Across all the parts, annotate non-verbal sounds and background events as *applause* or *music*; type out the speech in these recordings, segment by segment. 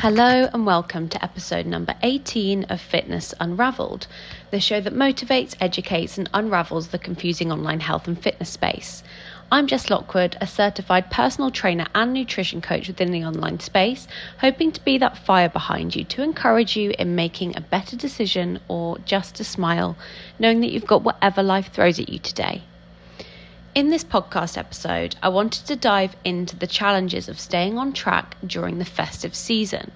Hello and welcome to episode number 18 of Fitness Unraveled, the show that motivates, educates, and unravels the confusing online health and fitness space. I'm Jess Lockwood, a certified personal trainer and nutrition coach within the online space, hoping to be that fire behind you to encourage you in making a better decision or just a smile, knowing that you've got whatever life throws at you today. In this podcast episode, I wanted to dive into the challenges of staying on track during the festive season.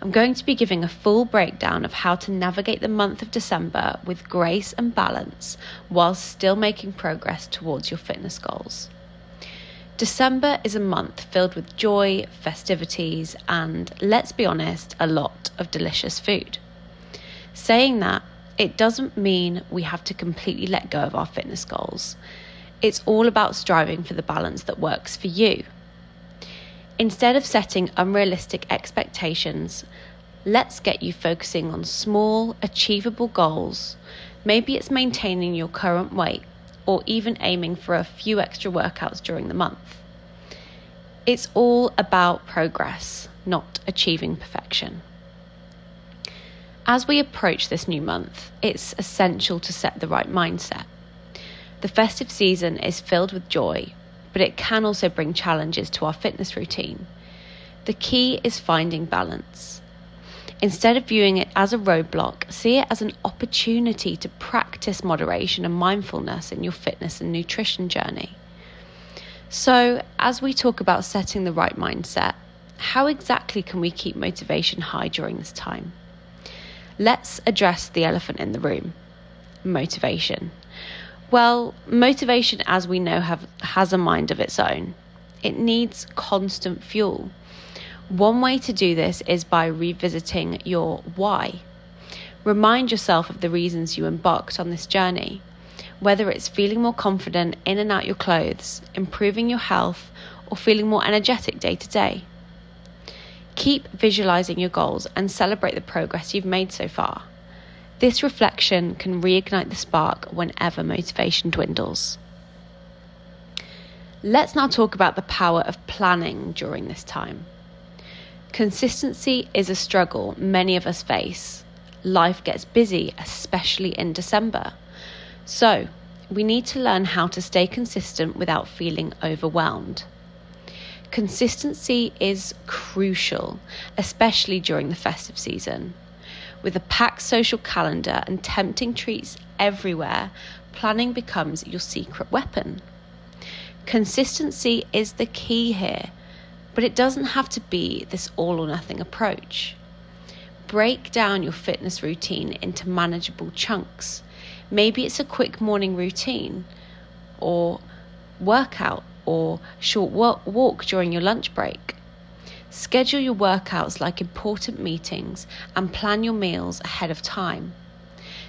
I'm going to be giving a full breakdown of how to navigate the month of December with grace and balance whilst still making progress towards your fitness goals. December is a month filled with joy, festivities, and let's be honest, a lot of delicious food. Saying that, it doesn't mean we have to completely let go of our fitness goals. It's all about striving for the balance that works for you. Instead of setting unrealistic expectations, let's get you focusing on small, achievable goals. Maybe it's maintaining your current weight or even aiming for a few extra workouts during the month. It's all about progress, not achieving perfection. As we approach this new month, it's essential to set the right mindset. The festive season is filled with joy, but it can also bring challenges to our fitness routine. The key is finding balance. Instead of viewing it as a roadblock, see it as an opportunity to practice moderation and mindfulness in your fitness and nutrition journey. So, as we talk about setting the right mindset, how exactly can we keep motivation high during this time? Let's address the elephant in the room motivation. Well, motivation, as we know, have, has a mind of its own. It needs constant fuel. One way to do this is by revisiting your why. Remind yourself of the reasons you embarked on this journey, whether it's feeling more confident in and out your clothes, improving your health, or feeling more energetic day to day. Keep visualizing your goals and celebrate the progress you've made so far. This reflection can reignite the spark whenever motivation dwindles. Let's now talk about the power of planning during this time. Consistency is a struggle many of us face. Life gets busy, especially in December. So, we need to learn how to stay consistent without feeling overwhelmed. Consistency is crucial, especially during the festive season. With a packed social calendar and tempting treats everywhere, planning becomes your secret weapon. Consistency is the key here, but it doesn't have to be this all or nothing approach. Break down your fitness routine into manageable chunks. Maybe it's a quick morning routine, or workout, or short walk during your lunch break. Schedule your workouts like important meetings and plan your meals ahead of time.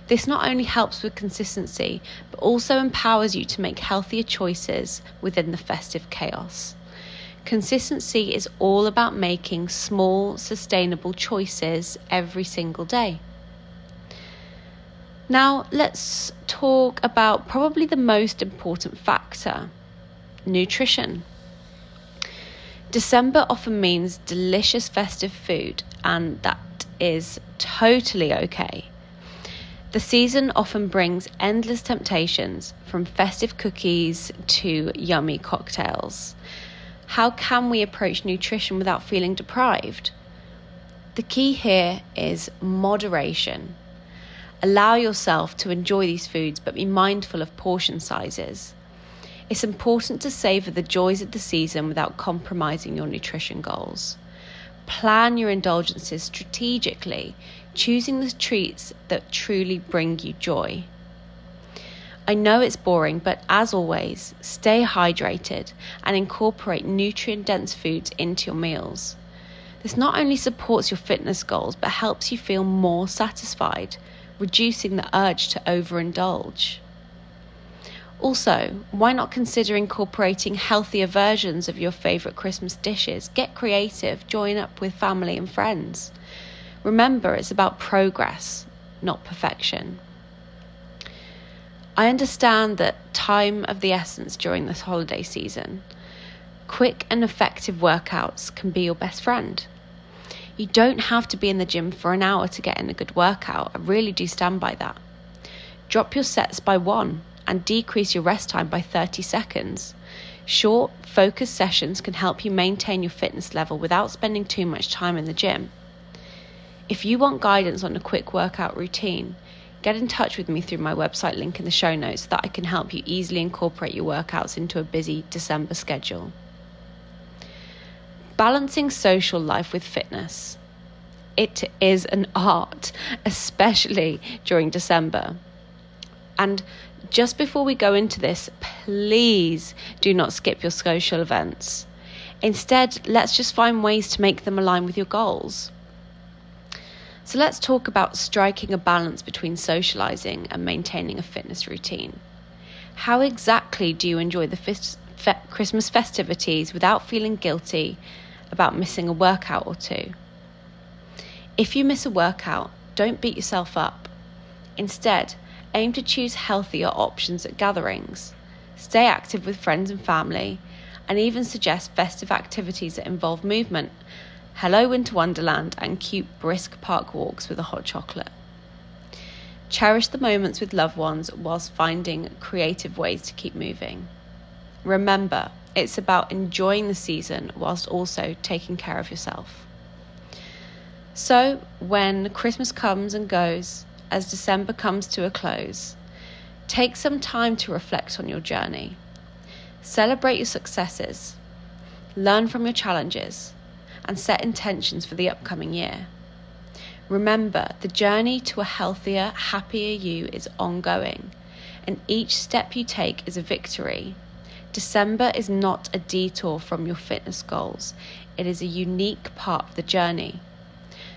This not only helps with consistency, but also empowers you to make healthier choices within the festive chaos. Consistency is all about making small, sustainable choices every single day. Now, let's talk about probably the most important factor nutrition. December often means delicious festive food, and that is totally okay. The season often brings endless temptations from festive cookies to yummy cocktails. How can we approach nutrition without feeling deprived? The key here is moderation. Allow yourself to enjoy these foods, but be mindful of portion sizes. It's important to savour the joys of the season without compromising your nutrition goals. Plan your indulgences strategically, choosing the treats that truly bring you joy. I know it's boring, but as always, stay hydrated and incorporate nutrient dense foods into your meals. This not only supports your fitness goals, but helps you feel more satisfied, reducing the urge to overindulge. Also, why not consider incorporating healthier versions of your favourite Christmas dishes? Get creative, join up with family and friends. Remember, it's about progress, not perfection. I understand that time of the essence during this holiday season. Quick and effective workouts can be your best friend. You don't have to be in the gym for an hour to get in a good workout. I really do stand by that. Drop your sets by one and decrease your rest time by 30 seconds. Short, focused sessions can help you maintain your fitness level without spending too much time in the gym. If you want guidance on a quick workout routine, get in touch with me through my website link in the show notes so that I can help you easily incorporate your workouts into a busy December schedule. Balancing social life with fitness. It is an *laughs* art, especially during December. And just before we go into this, please do not skip your social events. Instead, let's just find ways to make them align with your goals. So let's talk about striking a balance between socializing and maintaining a fitness routine. How exactly do you enjoy the fe- Christmas festivities without feeling guilty about missing a workout or two? If you miss a workout, don't beat yourself up. Instead, aim to choose healthier options at gatherings. Stay active with friends and family, and even suggest festive activities that involve movement Hello Winter Wonderland, and cute, brisk park walks with a hot chocolate. Cherish the moments with loved ones whilst finding creative ways to keep moving. Remember, it's about enjoying the season whilst also taking care of yourself. So, when Christmas comes and goes, as December comes to a close, take some time to reflect on your journey. Celebrate your successes, learn from your challenges, and set intentions for the upcoming year. Remember, the journey to a healthier, happier you is ongoing, and each step you take is a victory. December is not a detour from your fitness goals, it is a unique part of the journey.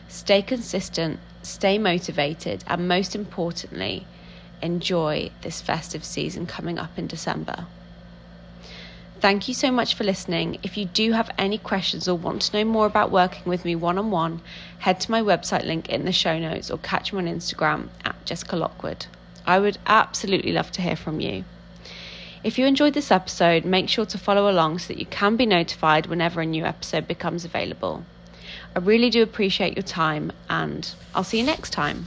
Stay consistent, stay motivated, and most importantly, enjoy this festive season coming up in December. Thank you so much for listening. If you do have any questions or want to know more about working with me one on one, head to my website link in the show notes or catch me on Instagram at Jessica Lockwood. I would absolutely love to hear from you. If you enjoyed this episode, make sure to follow along so that you can be notified whenever a new episode becomes available. I really do appreciate your time, and I'll see you next time.